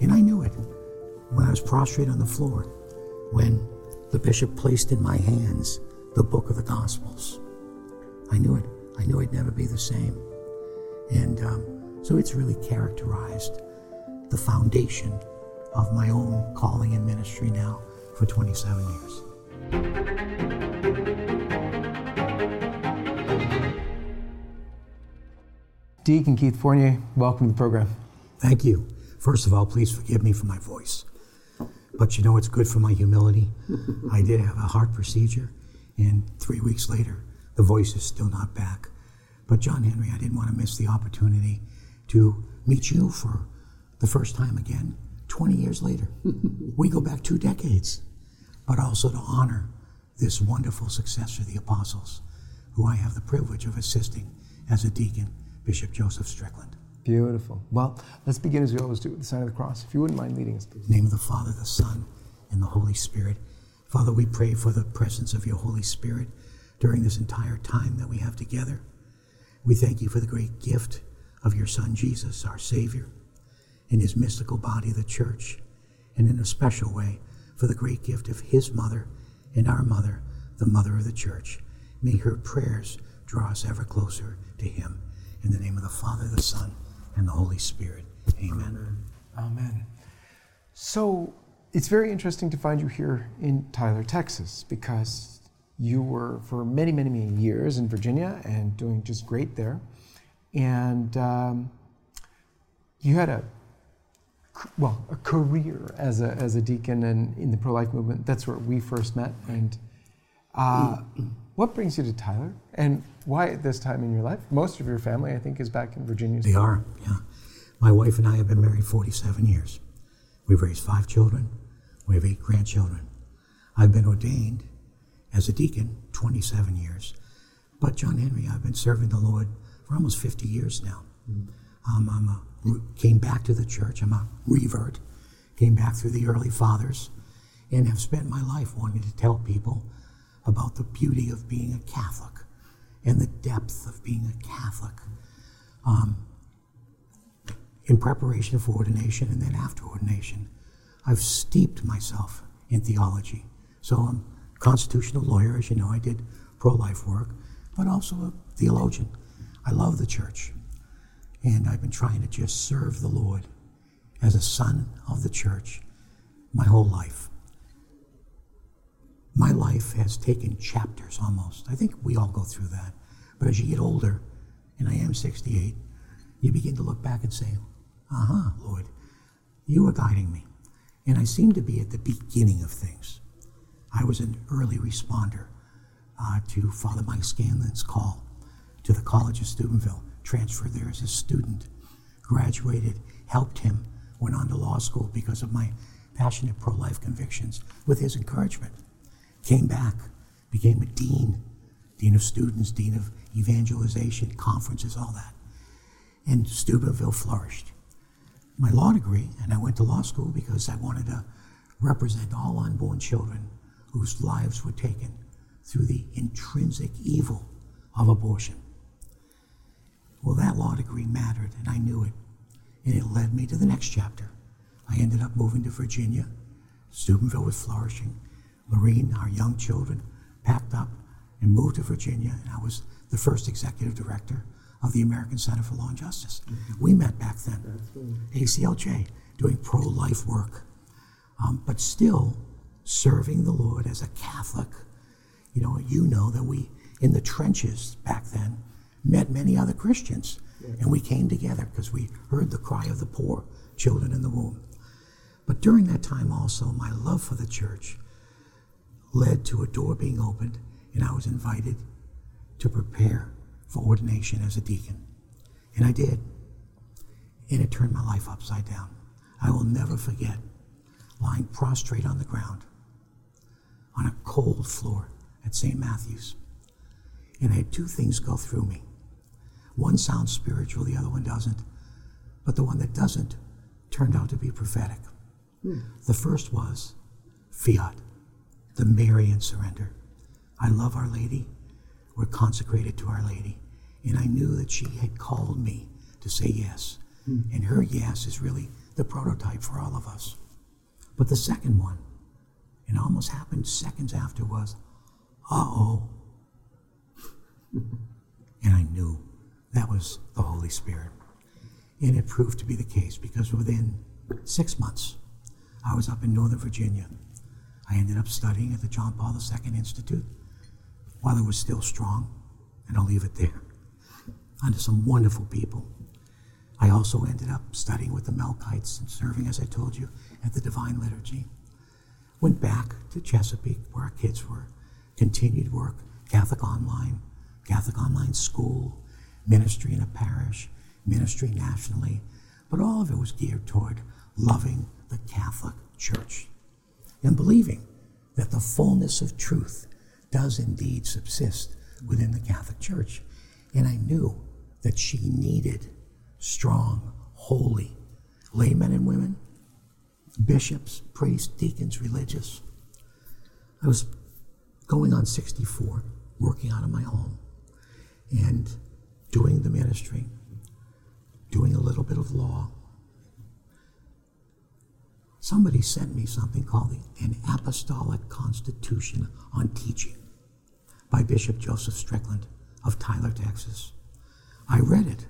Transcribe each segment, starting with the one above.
And I knew it when I was prostrate on the floor, when the bishop placed in my hands the book of the Gospels. I knew it. I knew I'd never be the same. And um, so it's really characterized the foundation of my own calling and ministry now for 27 years. Deacon Keith Fournier, welcome to the program. Thank you. First of all, please forgive me for my voice. But you know it's good for my humility? I did have a heart procedure, and three weeks later, the voice is still not back. But John Henry, I didn't want to miss the opportunity to meet you for the first time again 20 years later. we go back two decades, but also to honor this wonderful successor, the apostles, who I have the privilege of assisting as a deacon, Bishop Joseph Strickland. Beautiful. Well, let's begin as we always do with the sign of the cross. If you wouldn't mind leading us, please. Name of the Father, the Son, and the Holy Spirit. Father, we pray for the presence of your Holy Spirit during this entire time that we have together. We thank you for the great gift of your Son, Jesus, our Savior, in his mystical body, the church, and in a special way for the great gift of his mother and our mother, the mother of the church. May her prayers draw us ever closer to him. In the name of the Father, the Son, and the Holy Spirit. Amen. Amen. So it's very interesting to find you here in Tyler, Texas, because you were for many, many, many years in Virginia and doing just great there. And um, you had a well a career as a as a deacon and in the pro life movement. That's where we first met. And uh, what brings you to Tyler, and why at this time in your life? Most of your family, I think, is back in Virginia. They are, yeah. My wife and I have been married 47 years. We've raised five children. We have eight grandchildren. I've been ordained as a deacon 27 years. But John Henry, I've been serving the Lord for almost 50 years now. Um, I'm a, came back to the church. I'm a revert. Came back through the early fathers, and have spent my life wanting to tell people about the beauty of being a Catholic and the depth of being a Catholic. Um, in preparation for ordination and then after ordination, I've steeped myself in theology. So I'm a constitutional lawyer, as you know, I did pro life work, but also a theologian. I love the church. And I've been trying to just serve the Lord as a son of the church my whole life. My life has taken chapters almost. I think we all go through that. But as you get older, and I am 68, you begin to look back and say, uh huh, Lord, you are guiding me. And I seem to be at the beginning of things. I was an early responder uh, to Father Mike Scanlan's call to the College of Steubenville, transferred there as a student, graduated, helped him, went on to law school because of my passionate pro life convictions with his encouragement. Came back, became a dean, dean of students, dean of evangelization, conferences, all that. And Steubenville flourished. My law degree, and I went to law school because I wanted to represent all unborn children whose lives were taken through the intrinsic evil of abortion. Well, that law degree mattered, and I knew it. And it led me to the next chapter. I ended up moving to Virginia. Steubenville was flourishing. Lorene, our young children, packed up and moved to Virginia, and I was the first executive director of the American Center for Law and Justice. Mm-hmm. We met back then, ACLJ, doing pro life work, um, but still serving the Lord as a Catholic. You know, you know that we, in the trenches back then, met many other Christians, and we came together because we heard the cry of the poor children in the womb. But during that time, also, my love for the church led to a door being opened, and I was invited to prepare for ordination as a deacon. And I did. And it turned my life upside down. I will never forget lying prostrate on the ground on a cold floor at St. Matthew's. And I had two things go through me. One sounds spiritual, the other one doesn't. But the one that doesn't turned out to be prophetic. Hmm. The first was fiat, the Marian surrender. I love Our Lady We're consecrated to Our Lady. And I knew that she had called me to say yes. Mm. And her yes is really the prototype for all of us. But the second one, and it almost happened seconds after, was, uh oh. and I knew that was the Holy Spirit. And it proved to be the case because within six months, I was up in Northern Virginia. I ended up studying at the John Paul II Institute while it was still strong, and I'll leave it there, under some wonderful people. I also ended up studying with the Melkites and serving, as I told you, at the Divine Liturgy. Went back to Chesapeake, where our kids were, continued work, Catholic Online, Catholic Online School, ministry in a parish, ministry nationally, but all of it was geared toward loving the Catholic Church and believing that the fullness of truth does indeed subsist within the Catholic Church. And I knew that she needed strong, holy laymen and women, bishops, priests, deacons, religious. I was going on 64, working out of my home, and doing the ministry, doing a little bit of law. Somebody sent me something called An Apostolic Constitution on Teaching by Bishop Joseph Strickland of Tyler, Texas. I read it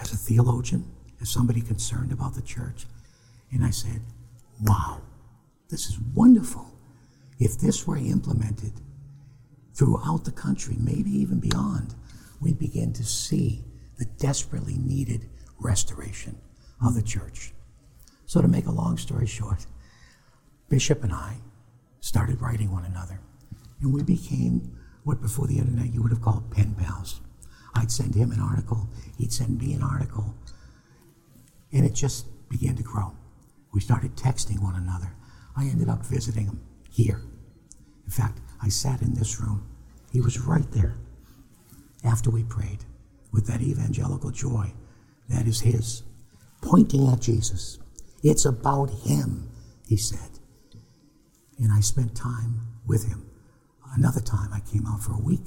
as a theologian, as somebody concerned about the church, and I said, wow, this is wonderful. If this were implemented throughout the country, maybe even beyond, we'd begin to see the desperately needed restoration of the church. So, to make a long story short, Bishop and I started writing one another, and we became what before the internet you would have called pen pals. I'd send him an article, he'd send me an article, and it just began to grow. We started texting one another. I ended up visiting him here. In fact, I sat in this room. He was right there after we prayed with that evangelical joy that is his, pointing at Jesus. It's about him, he said. And I spent time with him. Another time I came out for a week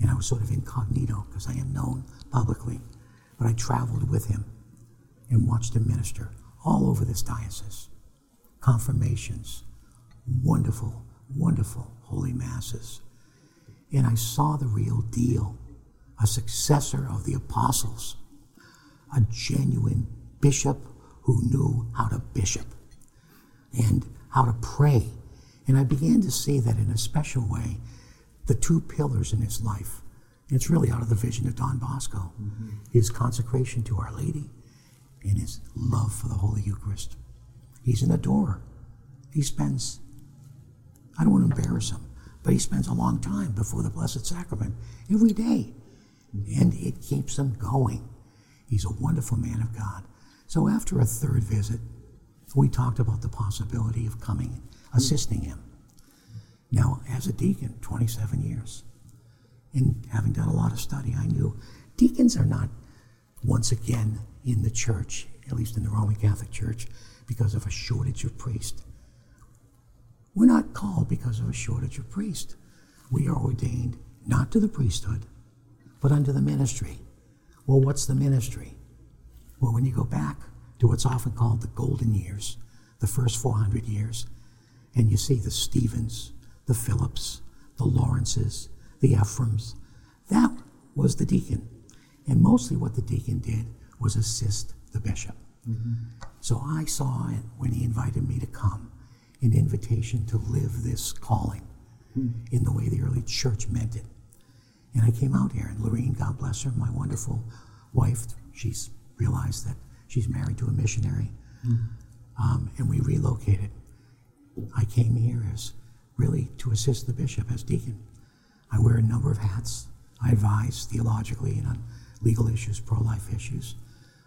and I was sort of incognito because I am known publicly. But I traveled with him and watched him minister all over this diocese. Confirmations, wonderful, wonderful holy masses. And I saw the real deal a successor of the apostles, a genuine bishop who knew how to bishop and how to pray. And I began to see that in a special way, the two pillars in his life. It's really out of the vision of Don Bosco mm-hmm. his consecration to Our Lady and his love for the Holy Eucharist. He's an adorer. He spends, I don't want to embarrass him, but he spends a long time before the Blessed Sacrament every day. And it keeps him going. He's a wonderful man of God. So after a third visit, we talked about the possibility of coming, assisting him. Now, as a deacon, 27 years, and having done a lot of study, I knew deacons are not once again in the church, at least in the Roman Catholic Church, because of a shortage of priests. We're not called because of a shortage of priests. We are ordained not to the priesthood, but unto the ministry. Well, what's the ministry? Well, when you go back to what's often called the golden years, the first 400 years, and you see the Stephens, the Phillips, the Lawrences, the Ephraims, that was the deacon. And mostly what the deacon did was assist the bishop. Mm-hmm. So I saw it when he invited me to come an invitation to live this calling mm-hmm. in the way the early church meant it. And I came out here, and Lorene, God bless her, my wonderful wife, she's realized that she's married to a missionary, mm-hmm. um, and we relocated. I came here as really to assist the bishop as deacon. I wear a number of hats. I advise theologically and on legal issues, pro life issues.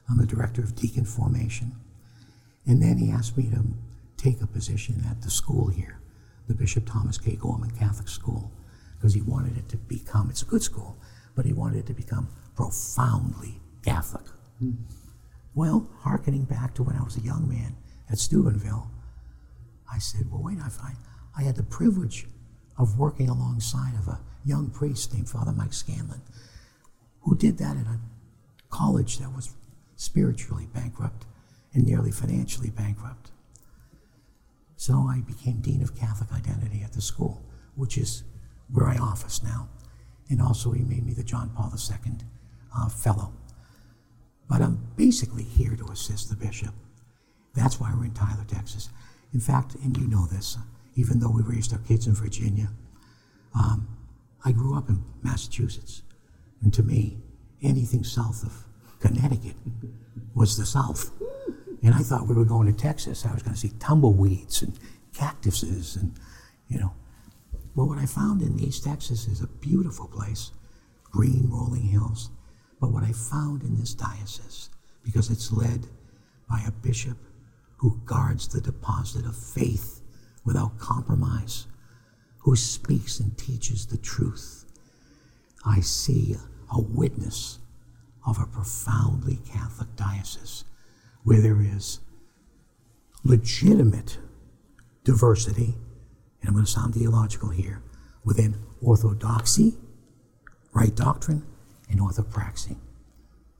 I'm the director of deacon formation. And then he asked me to take a position at the school here, the Bishop Thomas K. Gorman Catholic School, because he wanted it to become, it's a good school, but he wanted it to become profoundly Catholic. Hmm. Well, hearkening back to when I was a young man at Steubenville, I said, well, wait, I, find I had the privilege of working alongside of a young priest named Father Mike Scanlan, who did that at a college that was spiritually bankrupt and nearly financially bankrupt. So I became Dean of Catholic Identity at the school, which is where I office now. And also, he made me the John Paul II uh, Fellow. But I'm basically here to assist the bishop. That's why we're in Tyler, Texas. In fact, and you know this, even though we raised our kids in Virginia, um, I grew up in Massachusetts. And to me, anything south of Connecticut was the South. And I thought we were going to Texas. I was going to see tumbleweeds and cactuses and, you know. But what I found in East Texas is a beautiful place, green rolling hills. But what I found in this diocese, because it's led by a bishop who guards the deposit of faith without compromise, who speaks and teaches the truth, I see a witness of a profoundly Catholic diocese where there is legitimate diversity, and I'm going to sound theological here, within orthodoxy, right doctrine, and orthopraxy.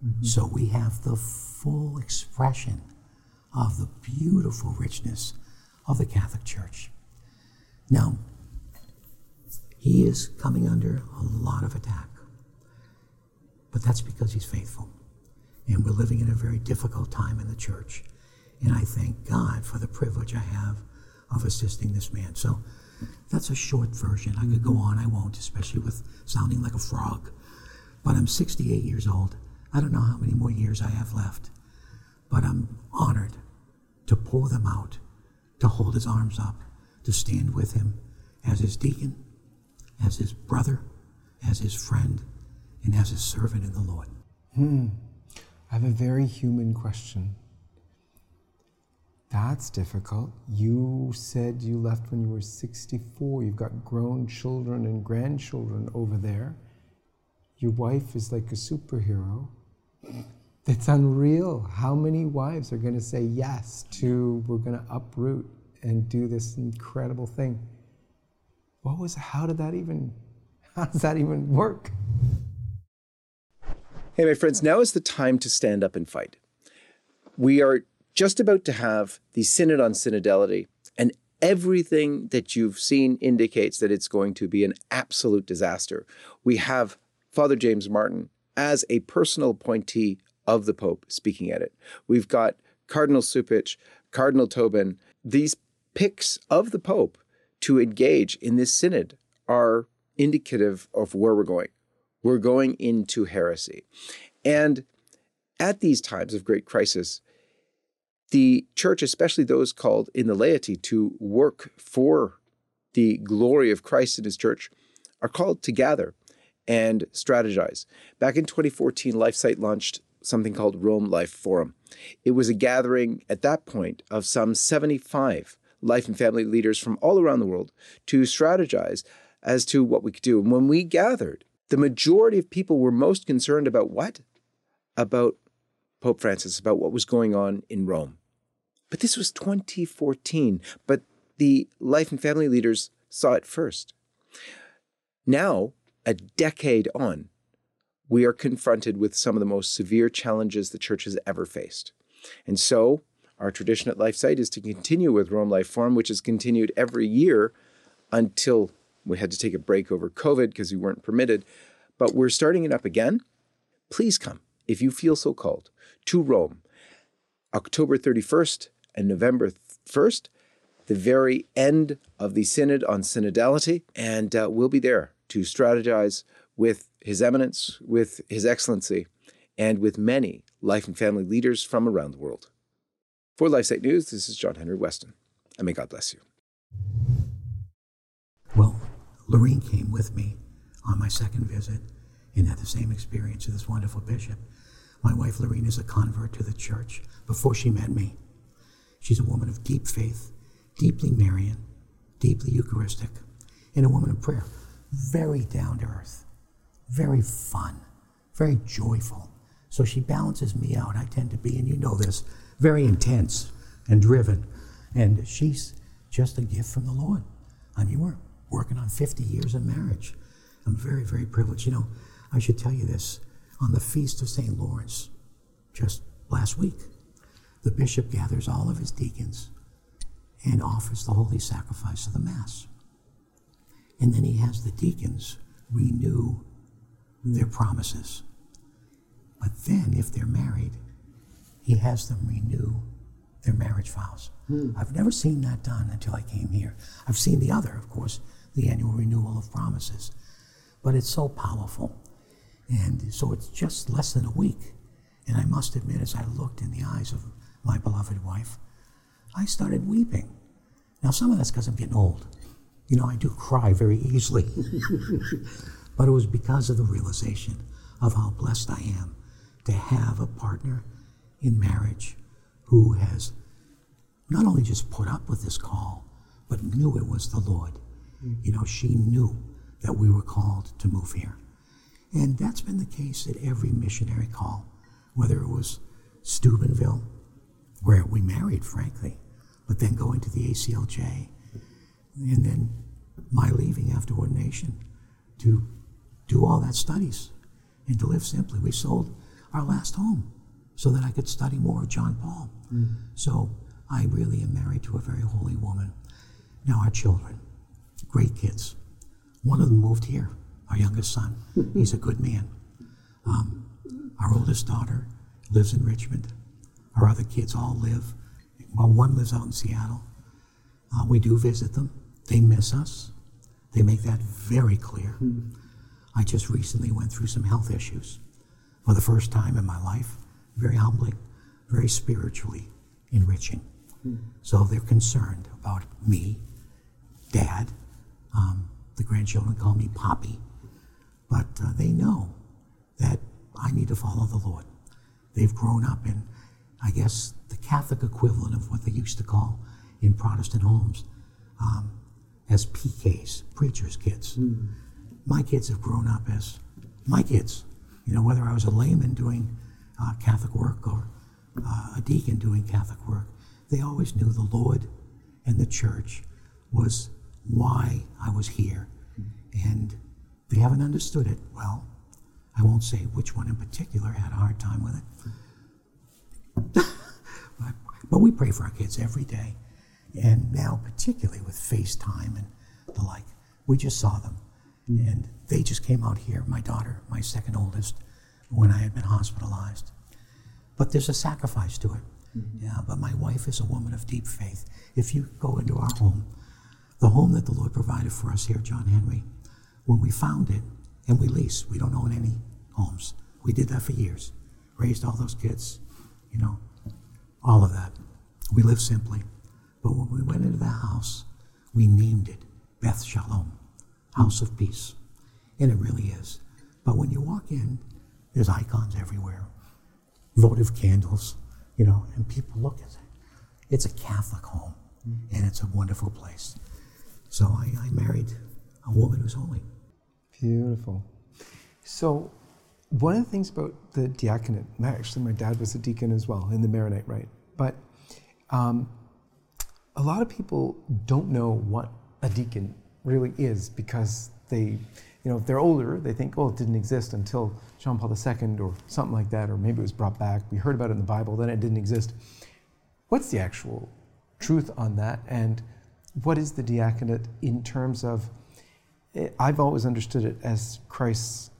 Mm-hmm. So we have the full expression of the beautiful richness of the Catholic Church. Now, he is coming under a lot of attack, but that's because he's faithful. And we're living in a very difficult time in the church. And I thank God for the privilege I have of assisting this man. So that's a short version. I could go on, I won't, especially with sounding like a frog. But I'm 68 years old. I don't know how many more years I have left. But I'm honored to pour them out, to hold his arms up, to stand with him as his deacon, as his brother, as his friend, and as his servant in the Lord. Hmm. I have a very human question. That's difficult. You said you left when you were 64. You've got grown children and grandchildren over there. Your wife is like a superhero. It's unreal. How many wives are going to say yes to we're going to uproot and do this incredible thing? What was how did that even how does that even work? Hey, my friends, now is the time to stand up and fight. We are just about to have the Synod on Synodality, and everything that you've seen indicates that it's going to be an absolute disaster. We have Father James Martin as a personal appointee of the Pope speaking at it. We've got Cardinal Cupich, Cardinal Tobin. These picks of the Pope to engage in this synod are indicative of where we're going. We're going into heresy. And at these times of great crisis, the church, especially those called in the laity to work for the glory of Christ and his church, are called to gather and strategize. Back in 2014, LifeSite launched something called Rome Life Forum. It was a gathering at that point of some 75 life and family leaders from all around the world to strategize as to what we could do. And when we gathered, the majority of people were most concerned about what? About Pope Francis, about what was going on in Rome. But this was 2014, but the life and family leaders saw it first. Now, a decade on, we are confronted with some of the most severe challenges the church has ever faced. And so, our tradition at LifeSite is to continue with Rome Life Forum, which has continued every year until we had to take a break over COVID because we weren't permitted, but we're starting it up again. Please come, if you feel so called, to Rome, October 31st and November 1st, the very end of the Synod on Synodality, and uh, we'll be there to strategize with His Eminence, with His Excellency, and with many life and family leaders from around the world. For LifeSite News, this is John Henry Westen, and may God bless you. Well, Lorene came with me on my second visit and had the same experience with this wonderful bishop. My wife Lorene is a convert to the church before she met me. She's a woman of deep faith, deeply Marian, deeply Eucharistic, and a woman of prayer. Very down to earth, very fun, very joyful. So she balances me out. I tend to be, and you know this, very intense and driven. And she's just a gift from the Lord. I mean, we're working on 50 years of marriage. I'm very, very privileged. You know, I should tell you this on the feast of St. Lawrence, just last week, the bishop gathers all of his deacons and offers the holy sacrifice of the Mass. And then he has the deacons renew their promises. But then, if they're married, he has them renew their marriage vows. Hmm. I've never seen that done until I came here. I've seen the other, of course, the annual renewal of promises. But it's so powerful. And so it's just less than a week. And I must admit, as I looked in the eyes of my beloved wife, I started weeping. Now, some of that's because I'm getting old. You know, I do cry very easily. but it was because of the realization of how blessed I am to have a partner in marriage who has not only just put up with this call, but knew it was the Lord. Mm-hmm. You know, she knew that we were called to move here. And that's been the case at every missionary call, whether it was Steubenville, where we married, frankly, but then going to the ACLJ, and then my leaving after ordination to do all that studies and to live simply. We sold our last home so that I could study more of John Paul. So I really am married to a very holy woman. Now, our children, great kids. One of them moved here, our youngest son. He's a good man. Um, our oldest daughter lives in Richmond. Our other kids all live, well, one lives out in Seattle. Uh, we do visit them. They miss us. They make that very clear. I just recently went through some health issues for the first time in my life. Very humbling, very spiritually enriching. So they're concerned about me, dad. Um, the grandchildren call me Poppy. But uh, they know that I need to follow the Lord. They've grown up in, I guess, the Catholic equivalent of what they used to call in Protestant homes um, as PKs, preachers' kids. My kids have grown up as my kids. You know, whether I was a layman doing uh, Catholic work or uh, a deacon doing Catholic work, they always knew the Lord and the church was why I was here. And they haven't understood it well. I won't say which one in particular had a hard time with it. but, but we pray for our kids every day. And now, particularly with FaceTime and the like, we just saw them. And they just came out here, my daughter, my second oldest, when I had been hospitalized. But there's a sacrifice to it. Mm-hmm. Yeah, but my wife is a woman of deep faith. If you go into our home, the home that the Lord provided for us here, John Henry, when we found it, and we lease, we don't own any homes. We did that for years. Raised all those kids, you know, all of that. We lived simply. But when we went into that house, we named it Beth Shalom, House of Peace. And it really is. But when you walk in, there's icons everywhere, votive candles, you know, and people look at it. It's a Catholic home, and it's a wonderful place. So I, I married a woman who's holy. Beautiful. So, one of the things about the diaconate, actually, my dad was a deacon as well in the Maronite Rite, but um, a lot of people don't know what a deacon really is because they, you know, if they're older, they think, oh, it didn't exist until John Paul II or something like that, or maybe it was brought back. We heard about it in the Bible, then it didn't exist. What's the actual truth on that? And what is the diaconate in terms of eh, I've always understood it as Christ's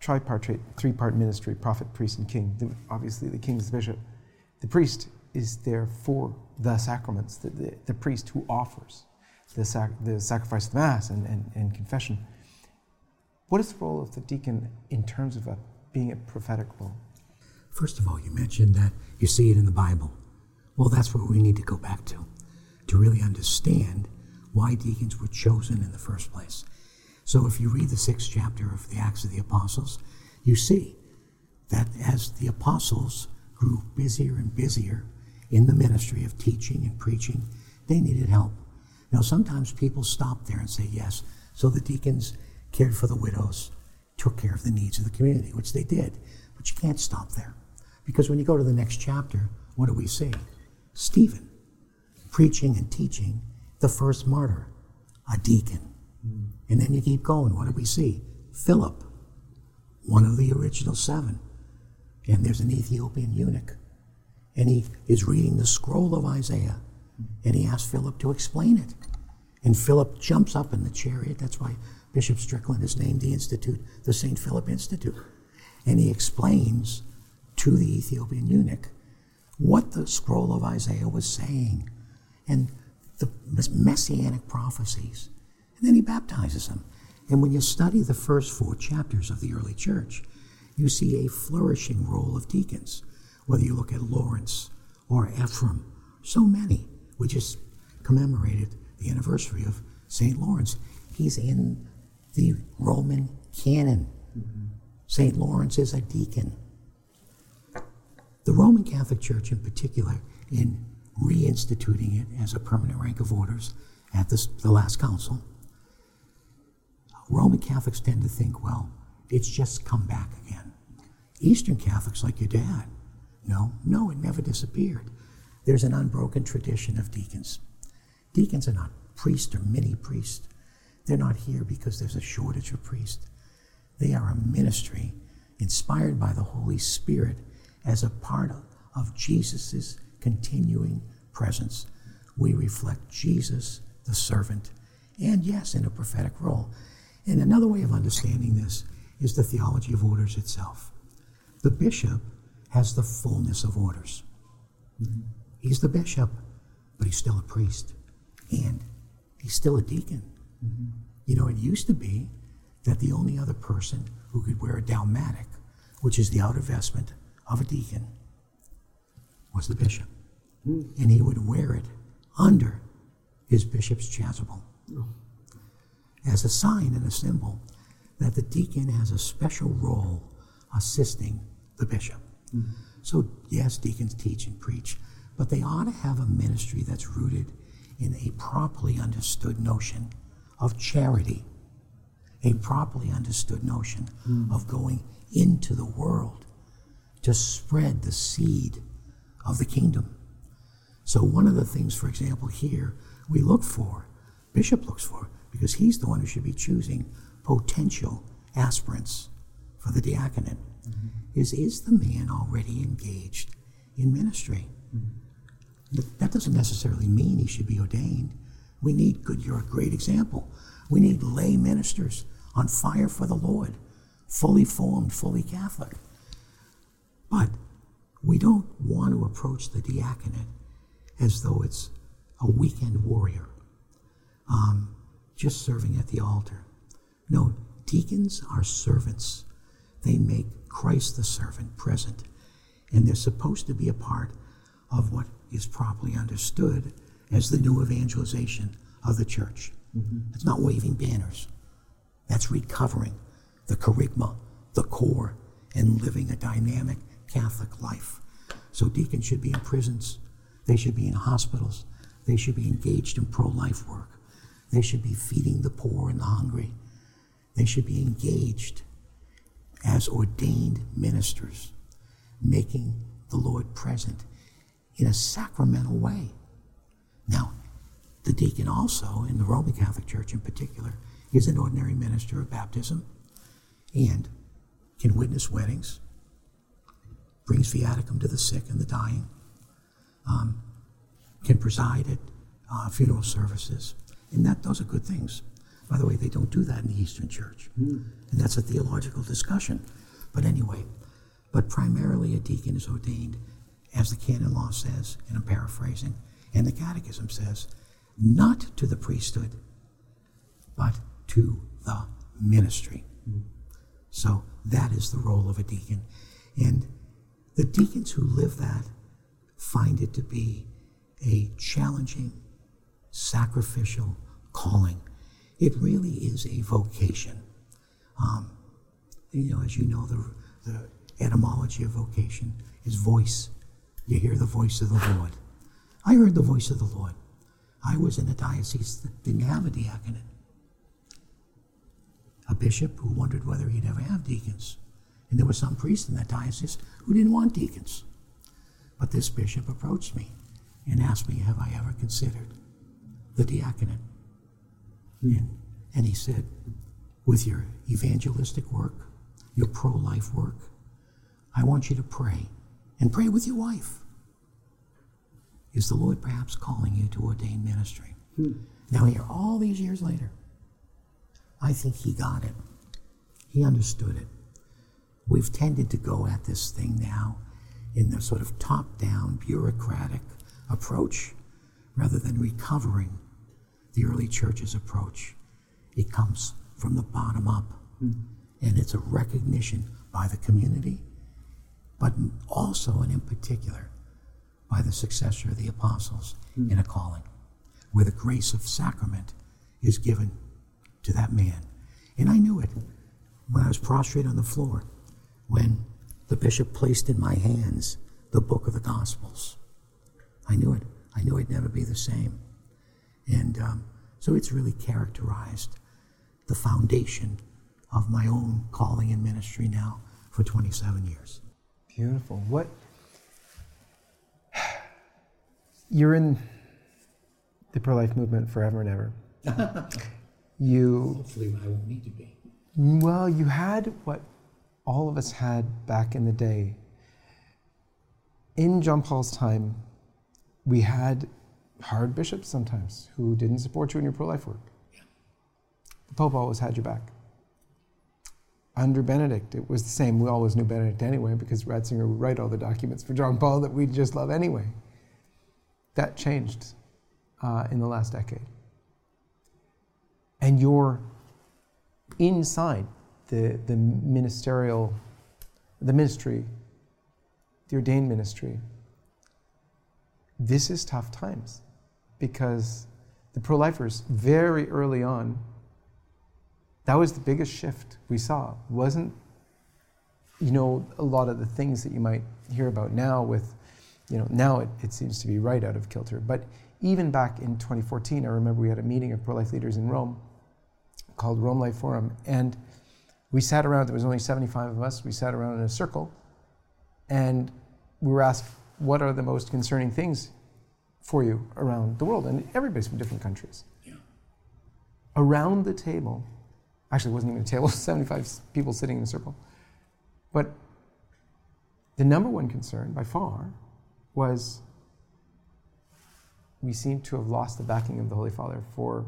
tripartite, three part ministry prophet, priest, and king. The- obviously, the king is the bishop. The priest is there for the sacraments, the, the, the priest who offers the, sac- the sacrifice of the Mass and, and, and confession. What is the role of the deacon in terms of a, being a prophetic role? First of all, you mentioned that you see it in the Bible. Well, that's what we need to go back to, to really understand why deacons were chosen in the first place. So if you read the sixth chapter of the Acts of the Apostles, you see that as the apostles grew busier and busier in the ministry of teaching and preaching, they needed help. Now, sometimes people stop there and say, yes, so the deacons cared for the widows, took care of the needs of the community, which they did. But you can't stop there. Because when you go to the next chapter, what do we see? Stephen, preaching and teaching, the first martyr, a deacon. And then you keep going. What do we see? Philip, one of the original seven. And there's an Ethiopian eunuch. And he is reading the scroll of Isaiah, and he asks Philip to explain it. And Philip jumps up in the chariot. That's why Bishop Strickland has named the institute the St. Philip Institute. And he explains to the Ethiopian eunuch what the scroll of Isaiah was saying and the messianic prophecies. And then he baptizes him. And when you study the first four chapters of the early church, you see a flourishing role of deacons. Whether you look at Lawrence or Ephraim, so many. We just commemorated the anniversary of St. Lawrence. He's in the Roman canon. Mm-hmm. St. Lawrence is a deacon. The Roman Catholic Church, in particular, in reinstituting it as a permanent rank of orders at this, the last council, Roman Catholics tend to think, well, it's just come back again. Eastern Catholics, like your dad, no, no, it never disappeared. There's an unbroken tradition of deacons. Deacons are not priests or mini priests. They're not here because there's a shortage of priests. They are a ministry inspired by the Holy Spirit as a part of, of Jesus' continuing presence. We reflect Jesus, the servant, and yes, in a prophetic role. And another way of understanding this is the theology of orders itself. The bishop has the fullness of orders. Mm-hmm. He's the bishop, but he's still a priest, and he's still a deacon. Mm-hmm. You know, it used to be that the only other person who could wear a dalmatic, which is the outer vestment of a deacon was the bishop. Mm. And he would wear it under his bishop's chasuble as a sign and a symbol that the deacon has a special role assisting the bishop. Mm. So, yes, deacons teach and preach, but they ought to have a ministry that's rooted in a properly understood notion of charity, a properly understood notion mm. of going into the world to spread the seed of the kingdom. So, one of the things, for example, here we look for, Bishop looks for, because he's the one who should be choosing potential aspirants for the diaconate, mm-hmm. is is the man already engaged in ministry? Mm-hmm. That doesn't necessarily mean he should be ordained. We need good, you're a great example. We need lay ministers on fire for the Lord, fully formed, fully Catholic. But we don't want to approach the diaconate as though it's a weekend warrior, um, just serving at the altar. No, deacons are servants. They make Christ the servant present, and they're supposed to be a part of what is properly understood as the new evangelization of the church. Mm-hmm. It's not waving banners. That's recovering the kerygma, the core, and living a dynamic Catholic life. So deacons should be in prisons, they should be in hospitals, they should be engaged in pro life work, they should be feeding the poor and the hungry, they should be engaged as ordained ministers, making the Lord present in a sacramental way. Now, the deacon also, in the Roman Catholic Church in particular, is an ordinary minister of baptism and can witness weddings, brings viaticum to the sick and the dying, um, can preside at uh, funeral services, and that those are good things. By the way, they don't do that in the Eastern Church, mm. and that's a theological discussion. But anyway, but primarily a deacon is ordained, as the canon law says, and I'm paraphrasing, and the Catechism says, not to the priesthood, but to the ministry. Mm. So that is the role of a deacon, and the deacons who live that find it to be a challenging, sacrificial calling. It really is a vocation. Um, you know, as you know, the, the etymology of vocation is voice. You hear the voice of the Lord. I heard the voice of the Lord. I was in a diocese that didn't have a diaconate. A bishop who wondered whether he'd ever have deacons. And there were some priests in that diocese who didn't want deacons. But this bishop approached me and asked me, Have I ever considered the diaconate? And, he said, With your evangelistic work, your pro life work, I want you to pray and pray with your wife. Is the Lord perhaps calling you to ordain ministry? Hmm. Now, here, all these years later, I think he got it. He understood it. We've tended to go at this thing now in the sort of top down, bureaucratic approach rather than recovering the early church's approach. It comes from the bottom up, hmm. and it's a recognition by the community, but also and in particular by the successor of the apostles hmm. in a calling, where the grace of sacrament is given to that man. And I knew it when I was prostrate on the floor, when the bishop placed in my hands the book of the Gospels. I knew it. I knew I'd never be the same. And um, so it's really characterized the foundation of my own calling and ministry now for 27 years. Beautiful. What? You're in the pro life movement forever and ever. you, Hopefully, I won't need to be. well, you had what all of us had back in the day. In John Paul's time, we had hard bishops sometimes who didn't support you in your pro life work. The Pope always had your back. Under Benedict, it was the same. We always knew Benedict anyway because Ratzinger would write all the documents for John Paul that we just love anyway. That changed uh, in the last decade. And you're inside the, the ministerial, the ministry, the ordained ministry. This is tough times because the pro lifers, very early on, that was the biggest shift we saw. Wasn't, you know, a lot of the things that you might hear about now with, you know, now it, it seems to be right out of kilter. But even back in 2014, I remember we had a meeting of pro life leaders in Rome called Rome Life Forum. And we sat around, there was only 75 of us, we sat around in a circle and we were asked, what are the most concerning things for you around the world? And everybody's from different countries. Yeah. Around the table, actually, it wasn't even a table, 75 people sitting in a circle. But the number one concern by far was we seem to have lost the backing of the Holy Father for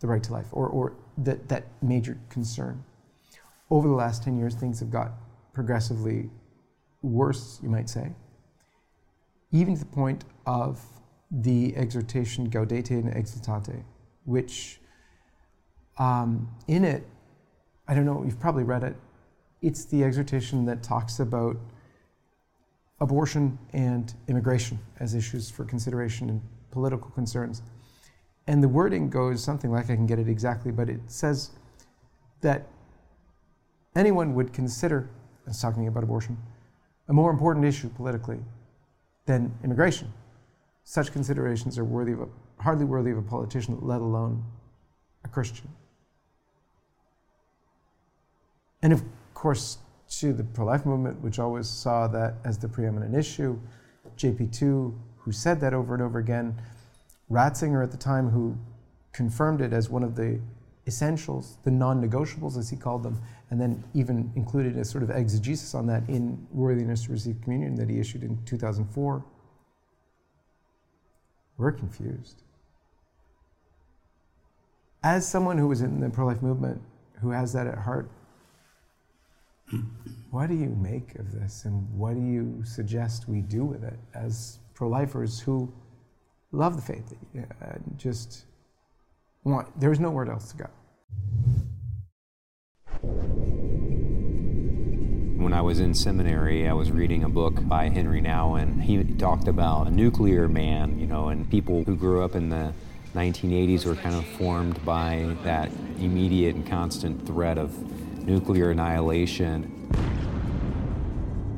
the right to life, or, or that, that major concern. Over the last 10 years, things have got progressively worse, you might say, even to the point of the exhortation Gaudete and Exsultate, which um, in it, I don't know, you've probably read it, it's the exhortation that talks about abortion and immigration as issues for consideration and political concerns. And the wording goes something like I can get it exactly, but it says that anyone would consider, it's talking about abortion, a more important issue politically than immigration. Such considerations are worthy of a, hardly worthy of a politician, let alone a Christian. And of course, to the pro life movement, which always saw that as the preeminent issue, JP2, who said that over and over again, Ratzinger at the time, who confirmed it as one of the essentials, the non negotiables, as he called them, and then even included a sort of exegesis on that in Worthiness to Receive Communion that he issued in 2004. We're confused. As someone who was in the pro life movement, who has that at heart, what do you make of this and what do you suggest we do with it as pro lifers who love the faith, uh, just want, there's nowhere else to go? When I was in seminary, I was reading a book by Henri Nouwen. He talked about a nuclear man, you know, and people who grew up in the 1980s were kind of formed by that immediate and constant threat of nuclear annihilation.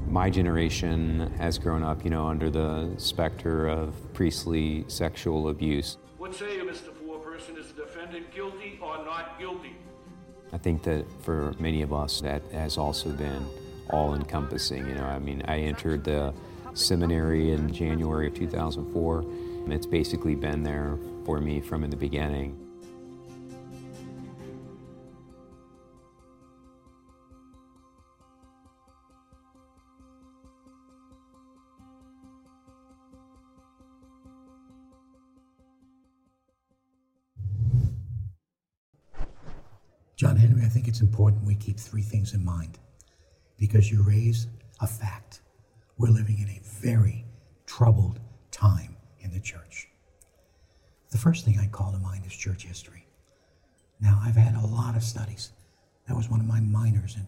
My generation has grown up, you know, under the specter of priestly sexual abuse. What say you, Mr. Foreperson? Is the defendant guilty or not guilty? I think that for many of us, that has also been all encompassing. You know, I mean, I entered the seminary in January of 2004, and it's basically been there for me from the beginning. John Henry, I think it's important we keep three things in mind because you raise a fact. We're living in a very troubled time in the church. The first thing I call to mind is church history. Now, I've had a lot of studies. That was one of my minors in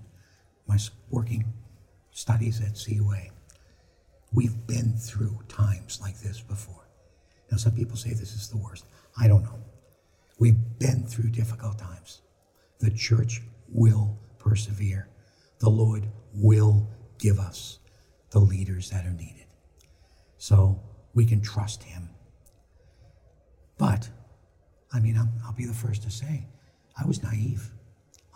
my working studies at CUA. We've been through times like this before. Now, some people say this is the worst. I don't know. We've been through difficult times. The church will persevere. The Lord will give us the leaders that are needed. So we can trust Him. But, I mean, I'm, I'll be the first to say, I was naive.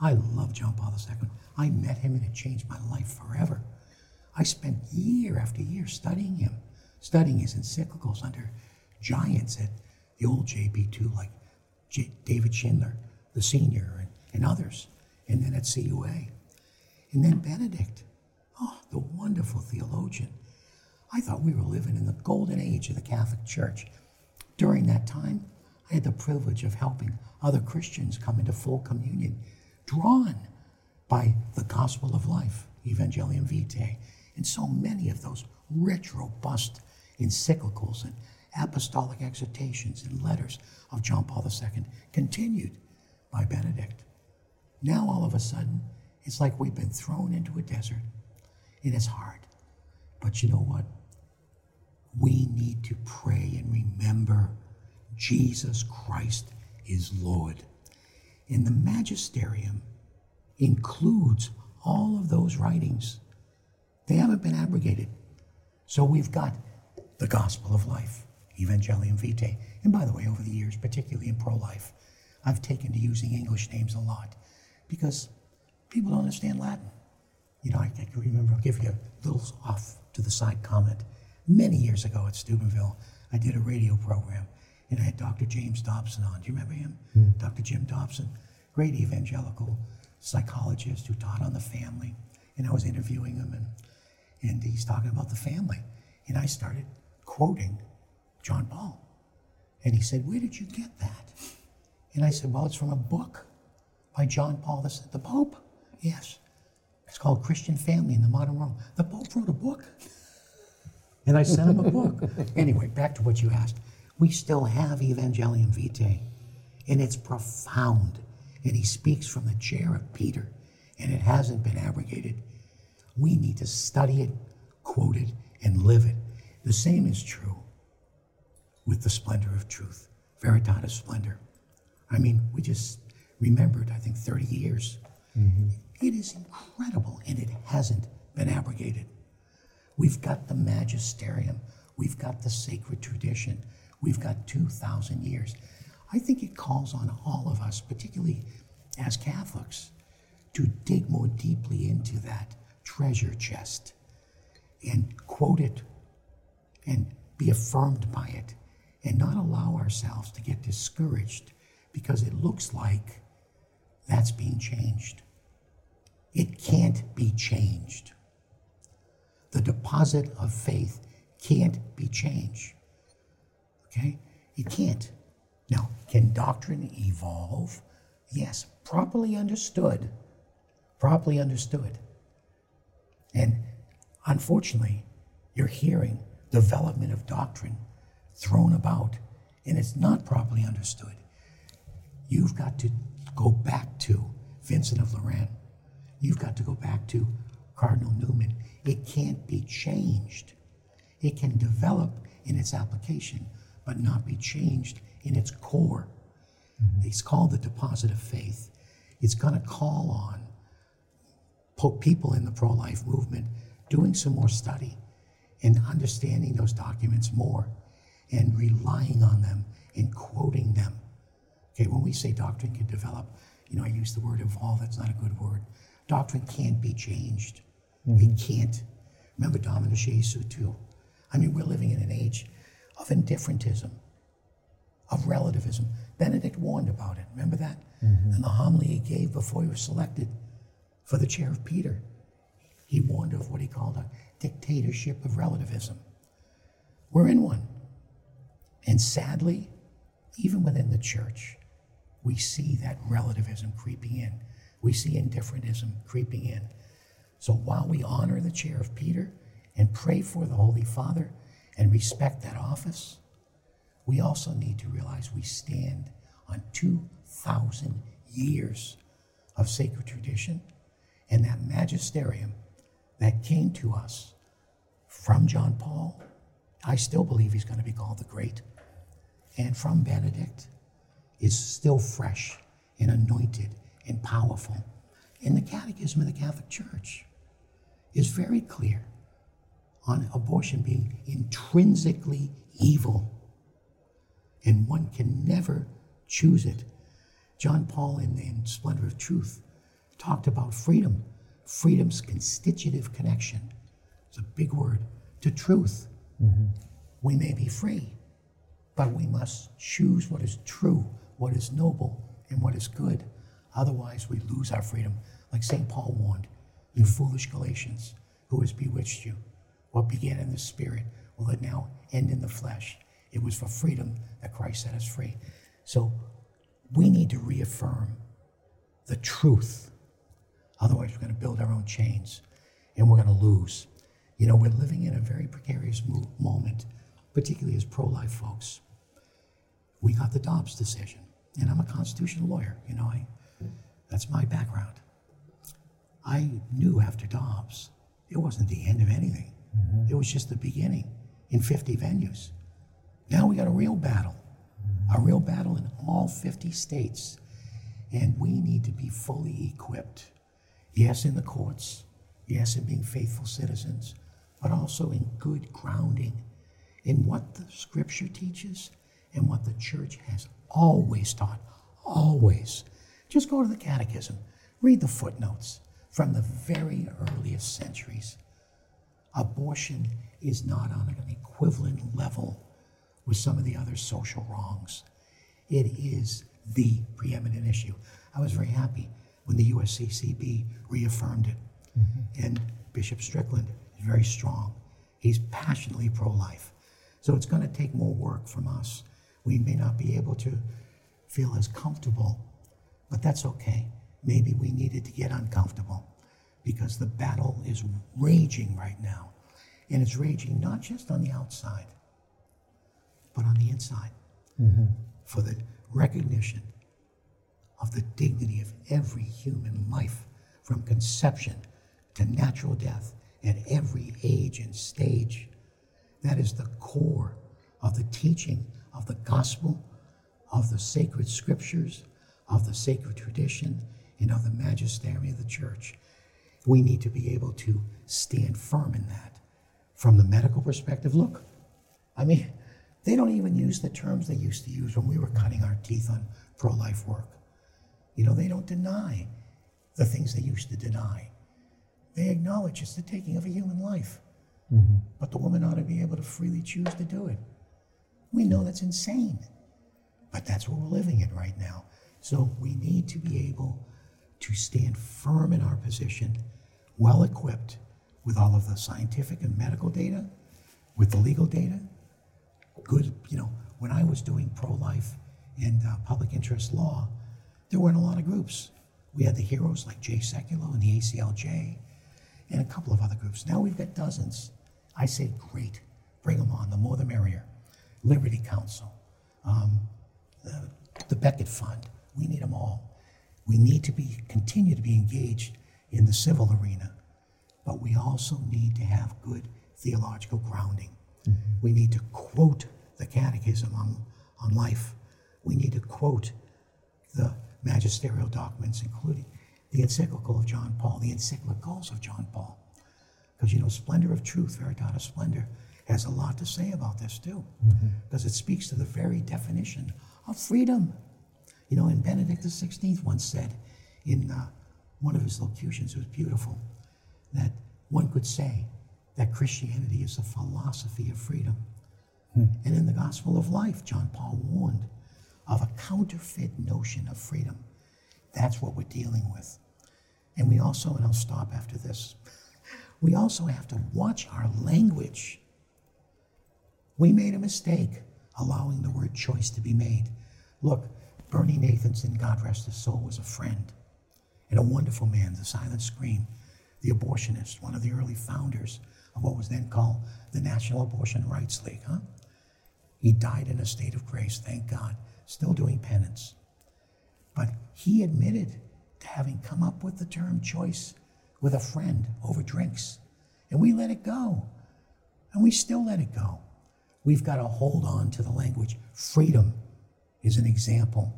I love John Paul II. I met him and it changed my life forever. I spent year after year studying him, studying his encyclicals under giants at the old JP2, like J- David Schindler, the senior, and, and others, and then at CUA. And then Benedict, oh, the wonderful theologian. I thought we were living in the golden age of the Catholic Church. During that time, I had the privilege of helping other Christians come into full communion, drawn by the gospel of life, Evangelium Vitae, and so many of those rich, robust encyclicals and apostolic exhortations and letters of John Paul II continued by Benedict. Now, all of a sudden, it's like we've been thrown into a desert. It is hard. But you know what? We need to pray and remember Jesus Christ is Lord. And the magisterium includes all of those writings. They haven't been abrogated. So we've got the gospel of life, Evangelium Vitae. And by the way, over the years, particularly in pro life, I've taken to using English names a lot because people don't understand Latin. You know, I can remember, I'll give you a little off to the side comment. Many years ago at Steubenville, I did a radio program and I had Dr. James Dobson on. Do you remember him? Hmm. Dr. Jim Dobson, great evangelical psychologist who taught on the family. And I was interviewing him and, and he's talking about the family. And I started quoting John Paul. And he said, Where did you get that? And I said, Well, it's from a book by John Paul the, the Pope. Yes. It's called Christian Family in the Modern World. The Pope wrote a book. And I sent him a book. anyway, back to what you asked. We still have Evangelium Vitae, and it's profound. And he speaks from the chair of Peter, and it hasn't been abrogated. We need to study it, quote it, and live it. The same is true with the splendor of truth, Veritatis Splendor. I mean, we just remembered, I think, 30 years. Mm-hmm. It is incredible, and it hasn't been abrogated. We've got the magisterium, we've got the sacred tradition, we've got 2,000 years. I think it calls on all of us, particularly as Catholics, to dig more deeply into that treasure chest and quote it and be affirmed by it and not allow ourselves to get discouraged because it looks like that's being changed. It can't be changed. The deposit of faith can't be changed. Okay? It can't. Now, can doctrine evolve? Yes, properly understood. Properly understood. And unfortunately, you're hearing development of doctrine thrown about, and it's not properly understood. You've got to go back to Vincent of Lérins. You've got to go back to Cardinal Newman. It can't be changed. It can develop in its application, but not be changed in its core. It's called the deposit of faith. It's going to call on people in the pro life movement doing some more study and understanding those documents more and relying on them and quoting them. Okay, when we say doctrine can develop, you know, I use the word evolve, that's not a good word. Doctrine can't be changed. It mm-hmm. can't. Remember Dominus Jesu too. I mean, we're living in an age of indifferentism, of relativism. Benedict warned about it. Remember that? Mm-hmm. And the homily he gave before he was selected for the chair of Peter. He warned of what he called a dictatorship of relativism. We're in one. And sadly, even within the church, we see that relativism creeping in. We see indifferentism creeping in. So while we honor the chair of Peter and pray for the Holy Father and respect that office, we also need to realize we stand on 2,000 years of sacred tradition and that magisterium that came to us from John Paul. I still believe he's going to be called the Great. And from Benedict is still fresh and anointed and powerful. And the Catechism of the Catholic Church is very clear on abortion being intrinsically evil, and one can never choose it. John Paul, in, in Splendor of Truth, talked about freedom, freedom's constitutive connection. It's a big word to truth. Mm-hmm. We may be free, but we must choose what is true, what is noble, and what is good. Otherwise, we lose our freedom. Like St. Paul warned, you foolish Galatians, who has bewitched you? What began in the spirit will it now end in the flesh? It was for freedom that Christ set us free. So we need to reaffirm the truth. Otherwise, we're going to build our own chains and we're going to lose. You know, we're living in a very precarious mo- moment, particularly as pro life folks. We got the Dobbs decision, and I'm a constitutional lawyer. You know, I, that's my background. I knew after Dobbs, it wasn't the end of anything. Mm-hmm. It was just the beginning in 50 venues. Now we got a real battle, a real battle in all 50 states. And we need to be fully equipped. Yes, in the courts, yes, in being faithful citizens, but also in good grounding in what the scripture teaches and what the church has always taught. Always. Just go to the catechism, read the footnotes from the very earliest centuries. Abortion is not on an equivalent level with some of the other social wrongs. It is the preeminent issue. I was very happy when the USCCB reaffirmed it. Mm-hmm. And Bishop Strickland is very strong. He's passionately pro life. So it's going to take more work from us. We may not be able to feel as comfortable, but that's okay. Maybe we needed to get uncomfortable because the battle is raging right now. And it's raging not just on the outside, but on the inside mm-hmm. for the recognition of the dignity of every human life from conception to natural death at every age and stage. That is the core of the teaching of the gospel, of the sacred scriptures, of the sacred tradition, and of the magisterium of the church. We need to be able to stand firm in that. From the medical perspective, look, I mean, they don't even use the terms they used to use when we were cutting our teeth on pro life work. You know, they don't deny the things they used to deny. They acknowledge it's the taking of a human life. Mm-hmm. But the woman ought to be able to freely choose to do it. We know that's insane. But that's what we're living in right now. So we need to be able to stand firm in our position, well equipped with all of the scientific and medical data, with the legal data. Good, you know, when I was doing pro life and uh, public interest law, there weren't a lot of groups. We had the heroes like Jay Sekulow and the ACLJ and a couple of other groups. Now we've got dozens. I say, great, bring them on. The more the merrier. Liberty Counsel, um, the, the Becket Fund. We need them all. We need to be continue to be engaged in the civil arena, but we also need to have good theological grounding. Mm-hmm. We need to quote the Catechism on, on life. We need to quote the magisterial documents, including the encyclical of John Paul, the encyclicals of John Paul. Because, you know, Splendor of Truth, Veritatis Splendor, has a lot to say about this too. Mm-hmm. Because it speaks to the very definition of freedom. You know, and Benedict XVI once said in uh, one of his locutions, it was beautiful, that one could say that Christianity is a philosophy of freedom. And in the Gospel of Life, John Paul warned of a counterfeit notion of freedom. That's what we're dealing with. And we also, and I'll stop after this, we also have to watch our language. We made a mistake allowing the word choice to be made. Look, Bernie Nathanson, God rest his soul, was a friend. And a wonderful man, the silent scream, the abortionist, one of the early founders of what was then called the National Abortion Rights League, huh? He died in a state of grace, thank God, still doing penance. But he admitted to having come up with the term choice with a friend over drinks. And we let it go. And we still let it go. We've got to hold on to the language. Freedom is an example.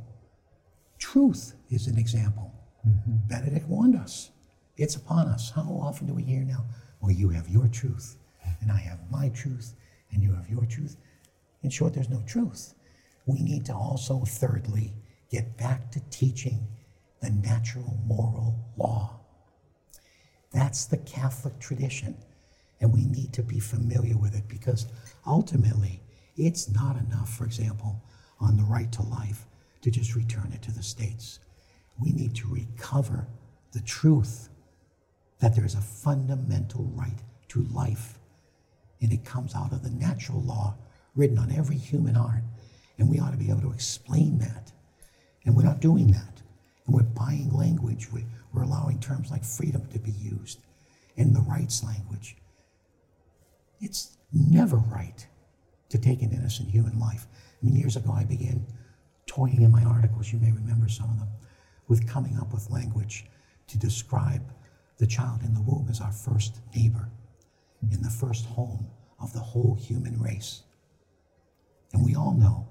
Truth is an example. Mm-hmm. Benedict warned us. It's upon us. How often do we hear now? Well, you have your truth, and I have my truth, and you have your truth. In short, there's no truth. We need to also, thirdly, get back to teaching the natural moral law. That's the Catholic tradition, and we need to be familiar with it because ultimately, it's not enough, for example, on the right to life to just return it to the states. We need to recover the truth that there's a fundamental right to life, and it comes out of the natural law written on every human heart, and we ought to be able to explain that. And we're not doing that. And we're buying language. We, we're allowing terms like freedom to be used and the rights language. It's never right to take an innocent human life. I mean, years ago, I began toying in my articles, you may remember some of them, with coming up with language to describe the child in the womb as our first neighbor in the first home of the whole human race. And we all know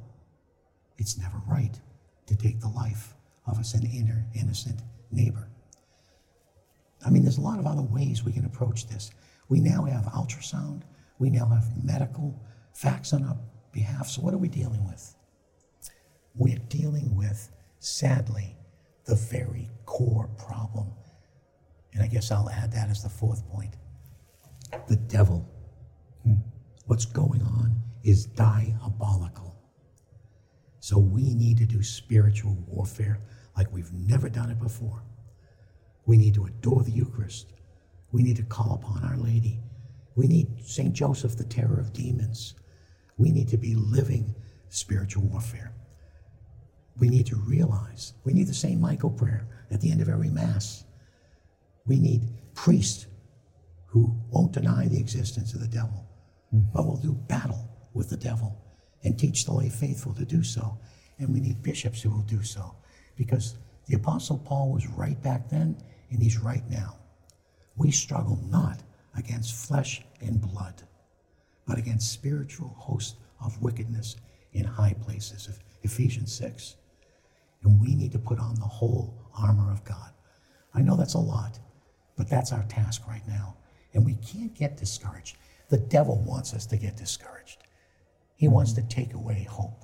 it's never right to take the life of us, an inner, innocent neighbor. I mean, there's a lot of other ways we can approach this. We now have ultrasound, we now have medical facts on our behalf. So, what are we dealing with? We're dealing with, sadly, the very core problem. And I guess I'll add that as the fourth point the devil. Hmm. What's going on is diabolical. So we need to do spiritual warfare like we've never done it before. We need to adore the Eucharist. We need to call upon Our Lady. We need St. Joseph, the terror of demons. We need to be living spiritual warfare. We need to realize we need the St. Michael prayer at the end of every Mass. We need priests who won't deny the existence of the devil, but will do battle with the devil and teach the lay faithful to do so. And we need bishops who will do so because the Apostle Paul was right back then and he's right now. We struggle not against flesh and blood, but against spiritual hosts of wickedness in high places. Ephesians 6. And we need to put on the whole armor of God. I know that's a lot, but that's our task right now. And we can't get discouraged. The devil wants us to get discouraged, he wants to take away hope.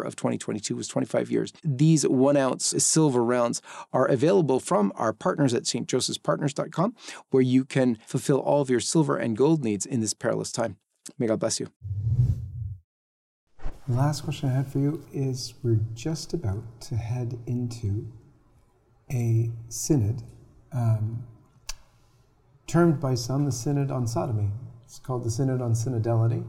of 2022 was 25 years. These one ounce silver rounds are available from our partners at stjosephspartners.com, where you can fulfill all of your silver and gold needs in this perilous time. May God bless you. The last question I had for you is we're just about to head into a synod um, termed by some the Synod on Sodomy. It's called the Synod on Synodality,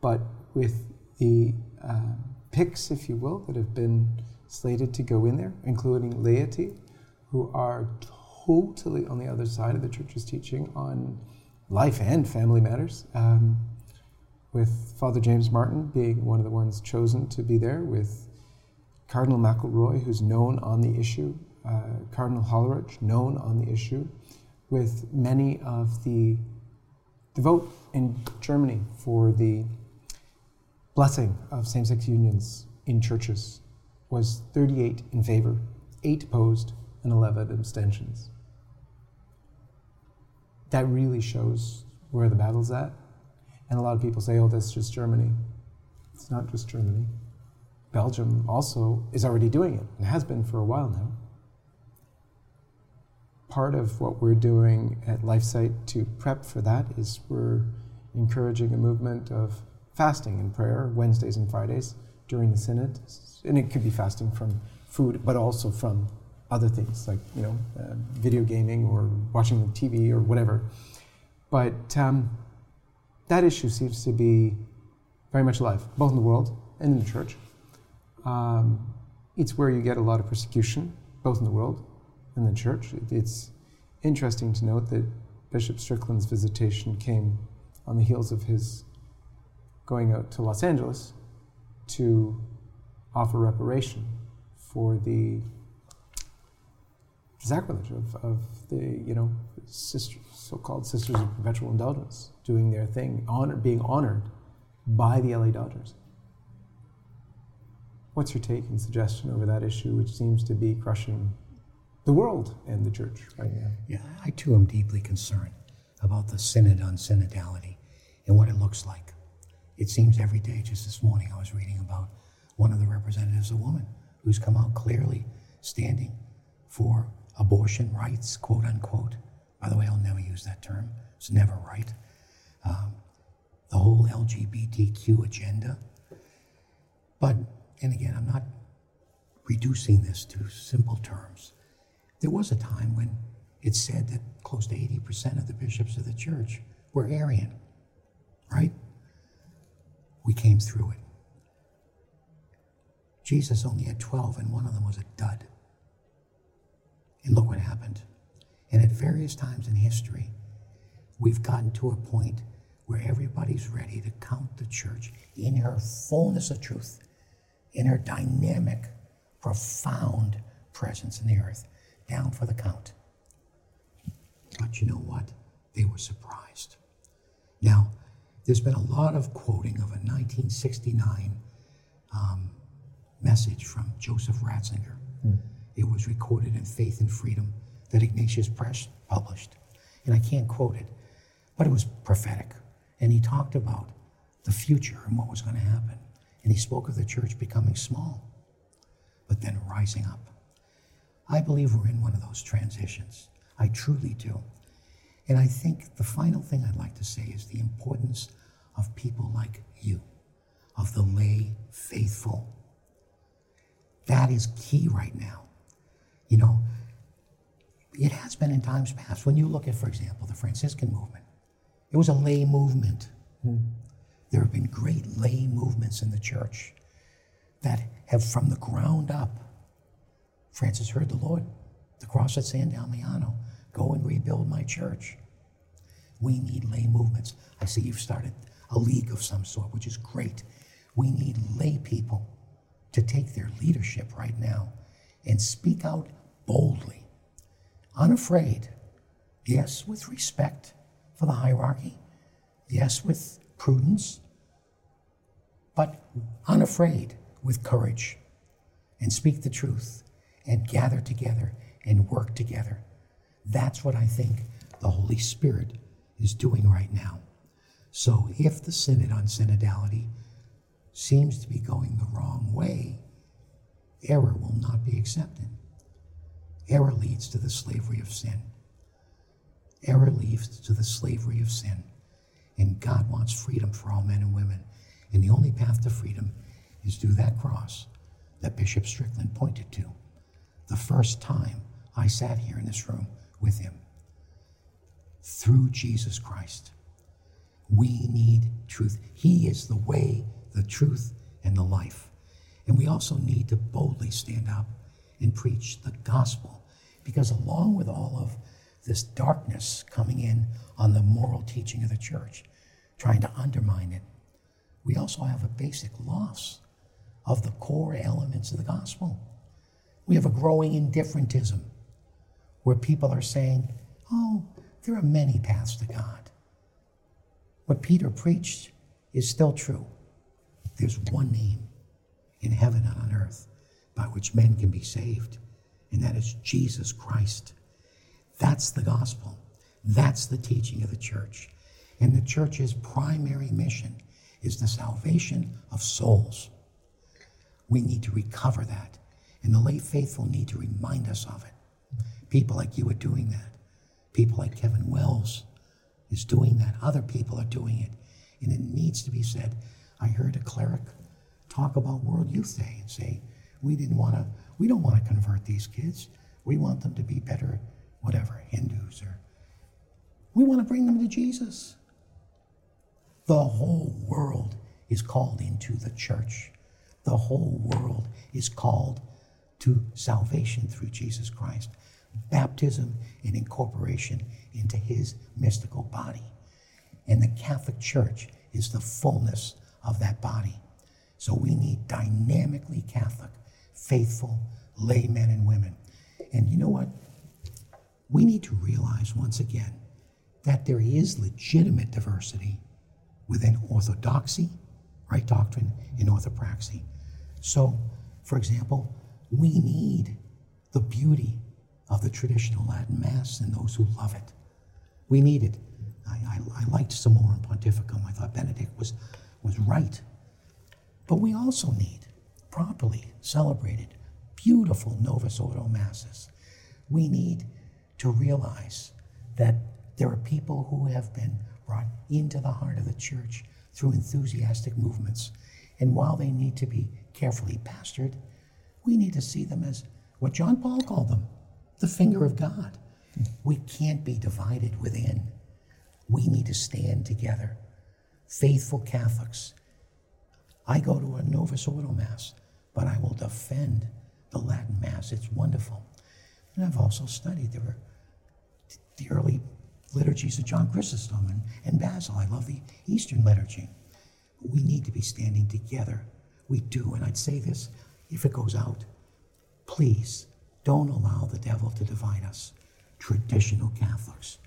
but with the uh, picks, if you will, that have been slated to go in there, including laity, who are totally on the other side of the church's teaching on life and family matters. Um, with Father James Martin being one of the ones chosen to be there, with Cardinal McElroy, who's known on the issue, uh, Cardinal Hollerich, known on the issue, with many of the the vote in Germany for the blessing of same sex unions in churches was 38 in favor, 8 opposed, and 11 abstentions. That really shows where the battle's at. And a lot of people say, oh, that's just Germany. It's not just Germany. Belgium also is already doing it and has been for a while now. Part of what we're doing at LifeSite to prep for that is we're encouraging a movement of fasting and prayer Wednesdays and Fridays during the synod, and it could be fasting from food, but also from other things like you know uh, video gaming or watching TV or whatever. But um, that issue seems to be very much alive, both in the world and in the church. Um, it's where you get a lot of persecution, both in the world and the church. It's interesting to note that Bishop Strickland's visitation came on the heels of his going out to Los Angeles to offer reparation for the sacrilege of, of the you know sister, so-called Sisters of Perpetual Indulgence doing their thing, honor, being honored by the LA Dodgers. What's your take and suggestion over that issue, which seems to be crushing the world and the church right now? Yeah, I too am deeply concerned about the synod on synodality and what it looks like. It seems every day, just this morning, I was reading about one of the representatives, a woman, who's come out clearly standing for abortion rights, quote unquote. By the way, I'll never use that term, it's never right. Um, the whole LGBTQ agenda. But, and again, I'm not reducing this to simple terms. There was a time when it said that close to 80% of the bishops of the church were Arian, right? We came through it. Jesus only had 12, and one of them was a dud. And look what happened. And at various times in history, we've gotten to a point where everybody's ready to count the church in her fullness of truth, in her dynamic, profound presence in the earth, down for the count. But you know what? They were surprised. Now, there's been a lot of quoting of a 1969 um, message from Joseph Ratzinger. Mm. It was recorded in Faith and Freedom that Ignatius Press published. And I can't quote it, but it was prophetic. And he talked about the future and what was going to happen. And he spoke of the church becoming small, but then rising up. I believe we're in one of those transitions. I truly do. And I think the final thing I'd like to say is the importance of people like you, of the lay faithful. That is key right now. You know, it has been in times past. When you look at, for example, the Franciscan movement, it was a lay movement. Mm. There have been great lay movements in the church that have, from the ground up, Francis heard the Lord, the cross at San Damiano, go and rebuild my church. We need lay movements. I see you've started a league of some sort, which is great. We need lay people to take their leadership right now and speak out boldly, unafraid. Yes, with respect for the hierarchy. Yes, with prudence, but unafraid with courage and speak the truth and gather together and work together. That's what I think the Holy Spirit is doing right now. So if the Synod on Synodality seems to be going the wrong way, error will not be accepted. Error leads to the slavery of sin. Error leads to the slavery of sin. And God wants freedom for all men and women. And the only path to freedom is through that cross that Bishop Strickland pointed to. The first time I sat here in this room with him. Through Jesus Christ. We need truth. He is the way, the truth, and the life. And we also need to boldly stand up and preach the gospel. Because along with all of this darkness coming in on the moral teaching of the church, trying to undermine it, we also have a basic loss of the core elements of the gospel. We have a growing indifferentism where people are saying, oh, there are many paths to God. What Peter preached is still true. There's one name in heaven and on earth by which men can be saved, and that is Jesus Christ. That's the gospel. That's the teaching of the church. And the church's primary mission is the salvation of souls. We need to recover that. And the lay faithful need to remind us of it. People like you are doing that. People like Kevin Wells is doing that. Other people are doing it. And it needs to be said. I heard a cleric talk about World Youth Day and say, we didn't want to, we don't want to convert these kids. We want them to be better, whatever, Hindus or, we want to bring them to Jesus. The whole world is called into the church. The whole world is called to salvation through Jesus Christ, baptism and incorporation into his mystical body. And the Catholic Church is the fullness of that body. So we need dynamically Catholic, faithful laymen and women. And you know what? We need to realize once again that there is legitimate diversity within orthodoxy, right doctrine, and orthopraxy. So, for example, we need the beauty of the traditional Latin Mass and those who love it. We need it. I, I, I liked Summorum Pontificum. I thought Benedict was, was right. But we also need properly celebrated, beautiful Novus Ordo Masses. We need to realize that there are people who have been brought into the heart of the church through enthusiastic movements. And while they need to be carefully pastored, we need to see them as what John Paul called them the finger of God. We can't be divided within. We need to stand together. Faithful Catholics. I go to a Novus Ordo Mass, but I will defend the Latin Mass. It's wonderful. And I've also studied the, the early liturgies of John Chrysostom and, and Basil. I love the Eastern liturgy. We need to be standing together. We do. And I'd say this if it goes out, please don't allow the devil to divide us. Traditional Catholics,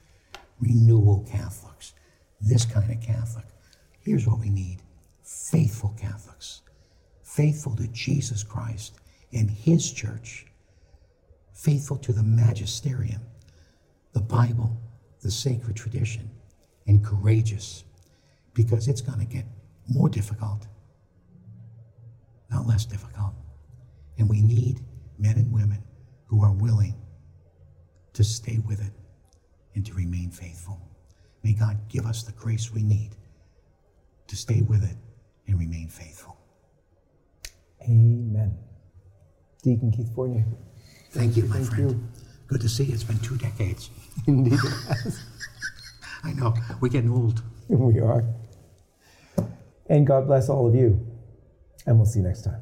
renewal Catholics, this kind of Catholic. Here's what we need faithful Catholics, faithful to Jesus Christ and his church, faithful to the magisterium, the Bible, the sacred tradition, and courageous because it's going to get more difficult, not less difficult. And we need men and women who are willing to stay with it and to remain faithful. May God give us the grace we need to stay with it and remain faithful. Amen. Deacon Keith Fournier. Thank you, my Thank friend. you. Good to see you. It's been two decades. Indeed it has. I know, we're getting old. we are. And God bless all of you. And we'll see you next time.